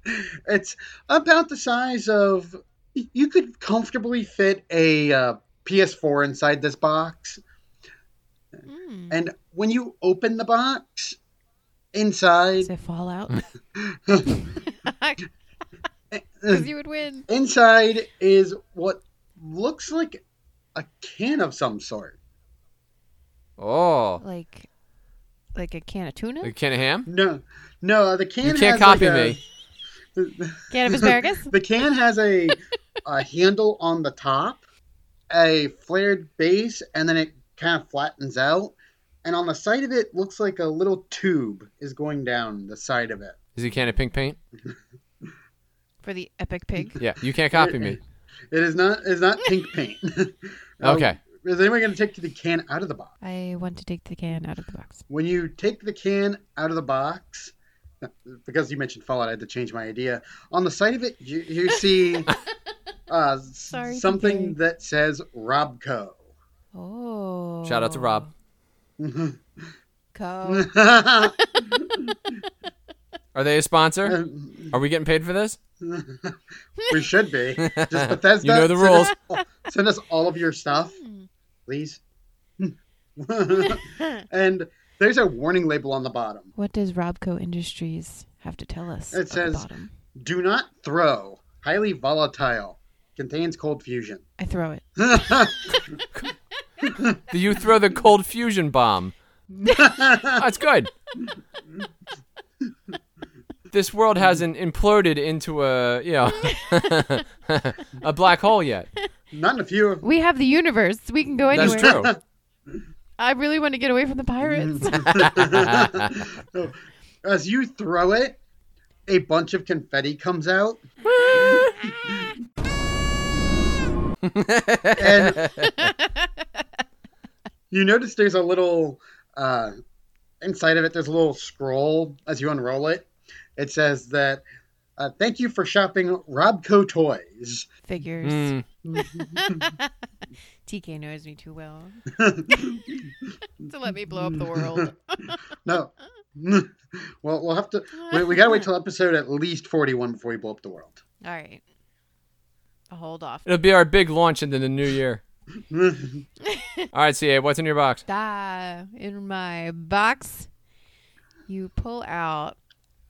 it's about the size of. You could comfortably fit a uh, PS4 inside this box. Mm. And when you open the box, inside, Does it fall out? Because you would win. inside is what looks like a can of some sort. Oh, Like, like a can of tuna, a can of ham. No, no, uh, the can. You can't has like copy a- me. can of asparagus. The can has a, a handle on the top, a flared base, and then it kind of flattens out. And on the side of it looks like a little tube is going down the side of it. Is he a can of pink paint? for the epic pig. Yeah, you can't copy me. It is not is not pink paint. Um, Okay. Is anyone going to take the can out of the box? I want to take the can out of the box. When you take the can out of the box, because you mentioned Fallout, I had to change my idea. On the side of it, you, you see uh, Sorry, something that says Robco. Oh. Shout out to Rob. Co. Are they a sponsor? Are we getting paid for this? we should be. Just Bethesda. You know the send rules. us- Send us all of your stuff, please. and there's a warning label on the bottom. What does Robco Industries have to tell us? It says- Do not throw. Highly volatile. Contains cold fusion. I throw it. Do you throw the cold fusion bomb? That's good. This world hasn't imploded into a you know a black hole yet. Not in a few. We have the universe. We can go anywhere. That's true. I really want to get away from the pirates. As you throw it, a bunch of confetti comes out. And you notice there's a little uh, inside of it. There's a little scroll as you unroll it. It says that uh, thank you for shopping Robco toys. Figures. Mm, TK knows me too well to let me blow up the world. No. well, we'll have to. We, we gotta wait till episode at least forty-one before we blow up the world. All right. I'll hold off. it'll be our big launch into the new year. All right, CA, what's in your box? Ah, in my box, you pull out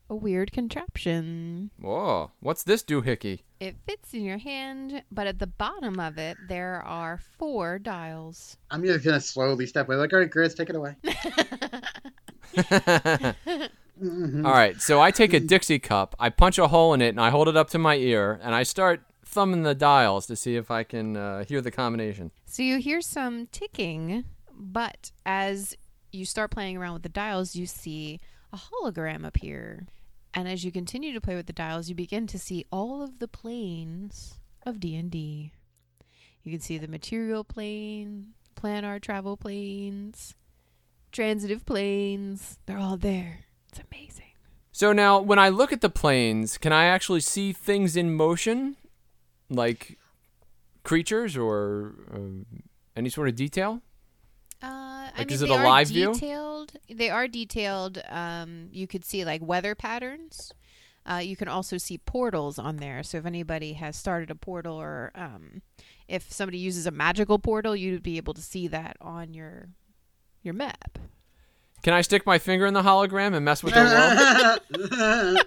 a weird contraption. Whoa, what's this doohickey? It fits in your hand, but at the bottom of it, there are four dials. I'm just gonna slowly step away. Like, all right, Grizz, take it away. All right, so I take a Dixie cup, I punch a hole in it, and I hold it up to my ear, and I start thumbing the dials to see if I can uh, hear the combination. So you hear some ticking, but as you start playing around with the dials, you see a hologram appear. And as you continue to play with the dials, you begin to see all of the planes of D&D. You can see the material plane, planar travel planes, transitive planes. They're all there. It's amazing. So now, when I look at the planes, can I actually see things in motion, like creatures or uh, any sort of detail? Uh, I mean, is it they a are live view? detailed. They are detailed. Um, you could see like weather patterns. Uh, you can also see portals on there. So if anybody has started a portal, or um, if somebody uses a magical portal, you'd be able to see that on your your map. Can I stick my finger in the hologram and mess with the world?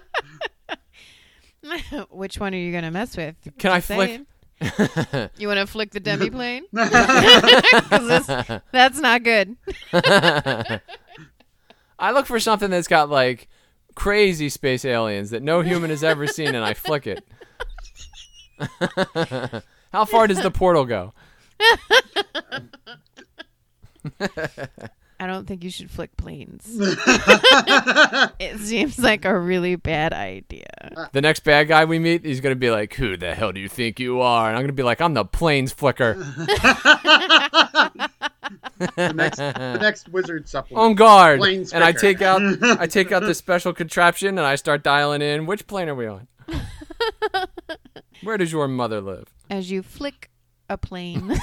Which one are you gonna mess with? Can I flick? You want to flick the demi plane? Because that's not good. I look for something that's got like crazy space aliens that no human has ever seen, and I flick it. How far does the portal go? I don't think you should flick planes. it seems like a really bad idea. The next bad guy we meet, he's gonna be like, "Who the hell do you think you are?" And I'm gonna be like, "I'm the planes flicker." the next, the next wizard supplement. On guard. Planes and I take out, I take out this special contraption, and I start dialing in. Which plane are we on? Where does your mother live? As you flick a plane,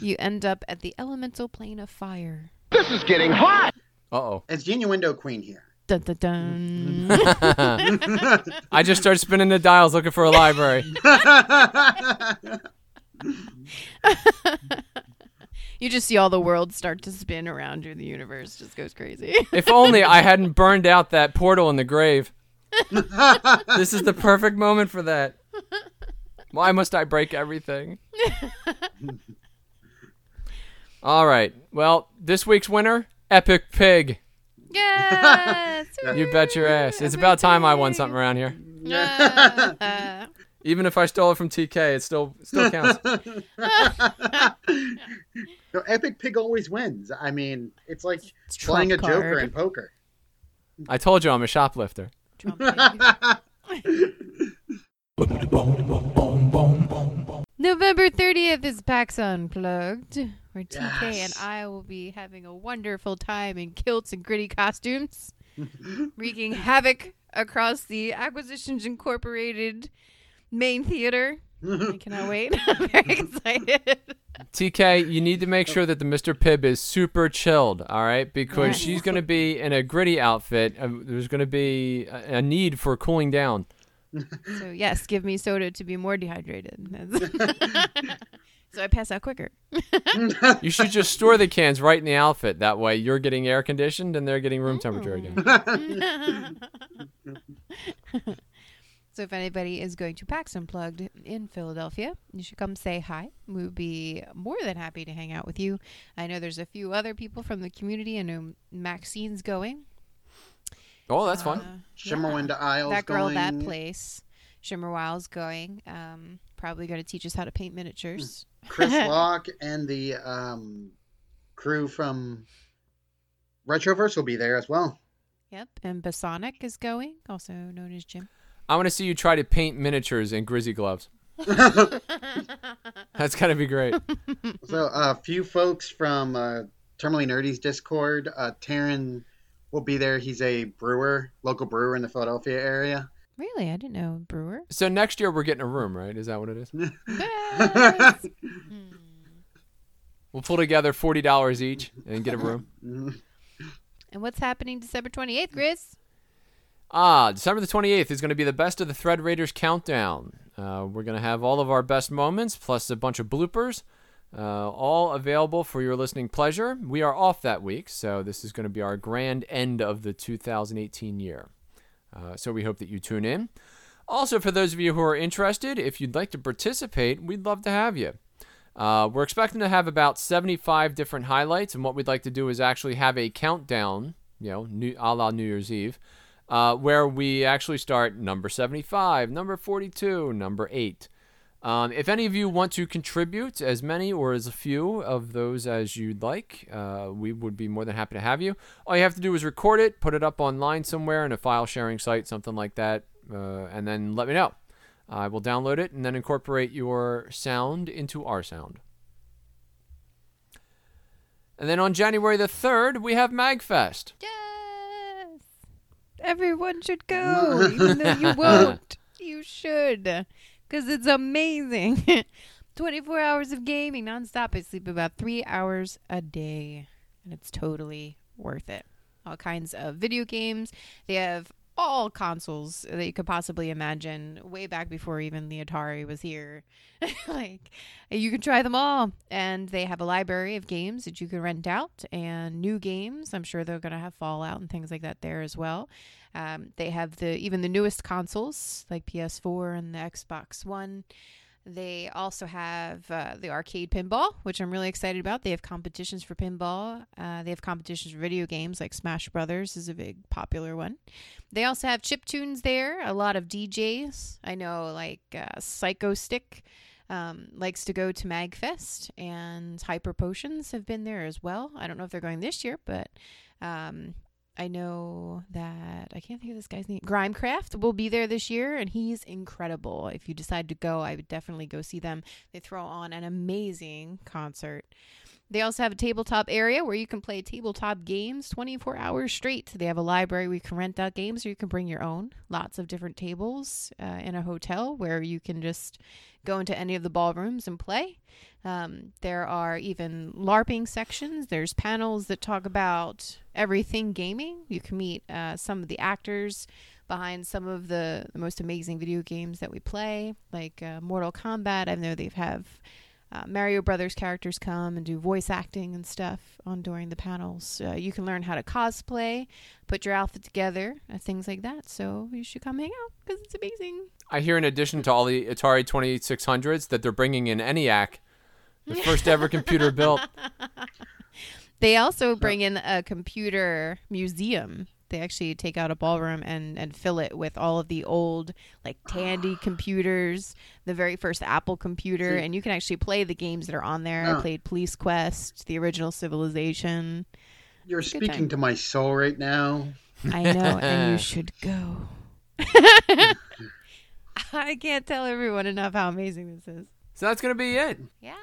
you end up at the elemental plane of fire. This is getting hot. Uh oh. It's Genuindo Queen here. Dun, dun, dun. I just start spinning the dials looking for a library. you just see all the worlds start to spin around you. The universe just goes crazy. If only I hadn't burned out that portal in the grave. this is the perfect moment for that. Why must I break everything? All right. Well, this week's winner, Epic Pig. Yes. You bet your ass. It's about time I won something around here. Uh, Even if I stole it from TK, it still still counts. No, Epic Pig always wins. I mean, it's like It's playing a trump Joker in poker. I told you I'm a shoplifter. Trump pig. November 30th is PAX Unplugged, where TK and I will be having a wonderful time in kilts and gritty costumes, wreaking havoc across the Acquisitions Incorporated main theater. I cannot wait. I'm very excited. TK, you need to make sure that the Mr. Pibb is super chilled, all right? Because Yes. she's going to be in a gritty outfit. Uh, there's going to be a, a need for cooling down. So, yes, give me soda to be more dehydrated. So I pass out quicker. You should just store the cans right in the outfit. That way you're getting air conditioned and they're getting room temperature again. Oh. So if anybody is going to PAX Unplugged in Philadelphia, you should come say hi. We would be more than happy to hang out with you. I know there's a few other people from the community. I know Maxine's going. Oh, that's fun. Uh, Shimmerwind yeah. Isles That girl, that going. place. Shimmerwild's going. Um, probably going to teach us how to paint miniatures. Chris Locke and the um, crew from Retroverse will be there as well. Yep. And Basonic is going, also known as Jim. I want to see you try to paint miniatures in Grizzly gloves. That's got to be great. So a few folks from uh, Terminally Nerdy's Discord. Uh, Taryn will be there. He's a brewer, local brewer in the Philadelphia area. Really? I didn't know Brewer. So next year we're getting a room, right? Is that what it is? Yes. Hmm. We'll pull together forty dollars each and get a room. And what's happening December 28th, Chris? Ah, December the 28th is going to be the best of the Thread Raiders countdown. Uh, we're going to have all of our best moments plus a bunch of bloopers, uh, all available for your listening pleasure. We are off that week, so this is going to be our grand end of the 2018 year. Uh, so we hope that you tune in. Also, for those of you who are interested, if you'd like to participate, we'd love to have you. Uh, we're expecting to have about 75 different highlights, and what we'd like to do is actually have a countdown, you know, new, a la New Year's Eve, uh, where we actually start number 75, number 42, number 8. Um, if any of you want to contribute, as many or as a few of those as you'd like, uh, we would be more than happy to have you. All you have to do is record it, put it up online somewhere in a file sharing site, something like that, uh, and then let me know. I will download it and then incorporate your sound into our sound. And then on January the 3rd, we have MagFest. Yes. Everyone should go, even though you won't. You should, because it's amazing. 24 hours of gaming nonstop. I sleep about three hours a day, and it's totally worth it. All kinds of video games. They have all consoles that you could possibly imagine way back before even the Atari was here. like you can try them all and they have a library of games that you can rent out and new games. I'm sure they're going to have Fallout and things like that there as well. Um, they have the even the newest consoles like PS4 and the Xbox One. They also have uh, the arcade pinball, which I'm really excited about. They have competitions for pinball. Uh, they have competitions for video games like Smash Brothers is a big popular one. They also have chip tunes there. A lot of DJs. I know like uh, Psychostick um, likes to go to Magfest, and Hyper Potions have been there as well. I don't know if they're going this year, but um, I know that I can't think of this guy's name. Grimecraft will be there this year, and he's incredible. If you decide to go, I would definitely go see them. They throw on an amazing concert. They also have a tabletop area where you can play tabletop games 24 hours straight. They have a library where you can rent out games or you can bring your own. Lots of different tables uh, in a hotel where you can just go into any of the ballrooms and play. Um, there are even LARPing sections. There's panels that talk about everything gaming. You can meet uh, some of the actors behind some of the, the most amazing video games that we play, like uh, Mortal Kombat. I know they have uh, Mario Brothers characters come and do voice acting and stuff on during the panels. Uh, you can learn how to cosplay, put your outfit together, uh, things like that. So you should come hang out because it's amazing. I hear in addition to all the Atari 2600s that they're bringing in ENIAC, the first ever computer built. They also bring in a computer museum. They actually take out a ballroom and, and fill it with all of the old like Tandy computers, the very first Apple computer, See- and you can actually play the games that are on there. I played Police Quest, the original Civilization. You're Good speaking time. to my soul right now. I know, and you should go. I can't tell everyone enough how amazing this is. So that's going to be it. Yeah.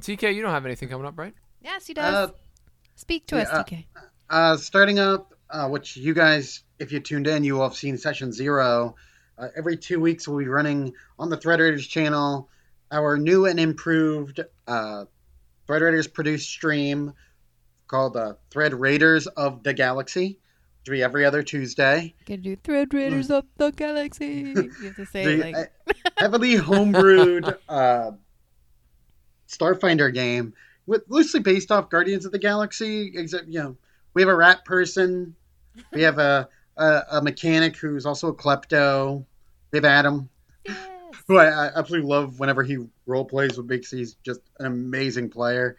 TK, you don't have anything coming up, right? Yes, he does. Uh, Speak to yeah, us, uh, TK. Uh, starting up, uh, which you guys, if you tuned in, you will have seen session zero. Uh, every two weeks, we'll be running on the Thread Raiders channel our new and improved uh, Thread Raiders produced stream called uh, Thread Raiders of the Galaxy, which will be every other Tuesday. Gonna do Thread Raiders of the Galaxy. You have to say The like heavily homebrewed uh, Starfinder game with loosely based off Guardians of the Galaxy. Except, you know, we have a rat person, we have a a, a mechanic who's also a klepto. We have Adam, yes. who I, I absolutely love whenever he role plays with Big He's just an amazing player.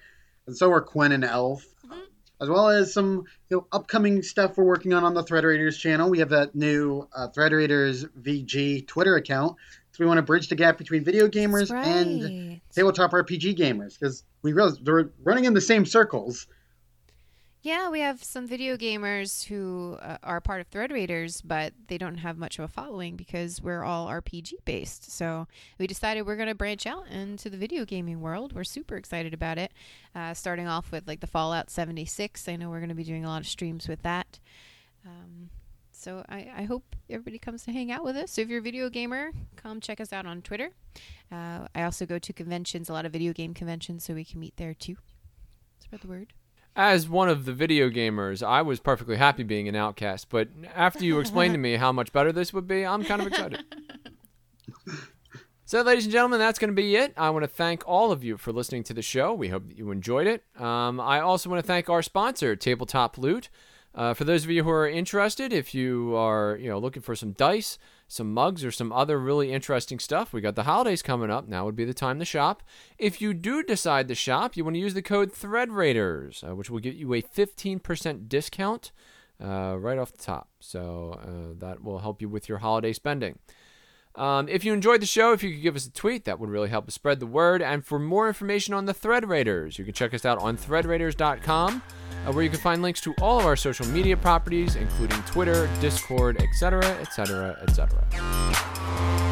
And so are Quinn and Elf, Mhm. as well as some you know upcoming stuff we're working on on the Thread Raiders channel. We have that new uh, Thread Raiders VG Twitter account. So we want to bridge the gap between video gamers That's and tabletop RPG gamers because we realize they're running in the same circles. Yeah, we have some video gamers who uh, are part of Thread Raiders, but they don't have much of a following because we're all RPG based. So we decided we're going to branch out into the video gaming world. We're super excited about it. Uh, starting off with like the Fallout 76. I know we're going to be doing a lot of streams with that. Um, so I, I hope everybody comes to hang out with us. So if you're a video gamer, come check us out on Twitter. Uh, I also go to conventions, a lot of video game conventions, so we can meet there too. Spread the word. As one of the video gamers, I was perfectly happy being an outcast, but after you explained to me how much better this would be, I'm kind of excited. So, ladies and gentlemen, that's going to be it. I want to thank all of you for listening to the show. We hope that you enjoyed it. Um, I also want to thank our sponsor, Tabletop Loot. Uh, for those of you who are interested, if you are you know looking for some dice, some mugs, or some other really interesting stuff, we got the holidays coming up. Now would be the time to shop. If you do decide to shop, you want to use the code Thread Raiders, uh, which will get you a 15% discount uh, right off the top. So uh, that will help you with your holiday spending. Um, if you enjoyed the show, if you could give us a tweet, that would really help us spread the word. And for more information on the Thread Raiders, you can check us out on threadraiders.com, uh, where you can find links to all of our social media properties, including Twitter, Discord, etc., etc., etc.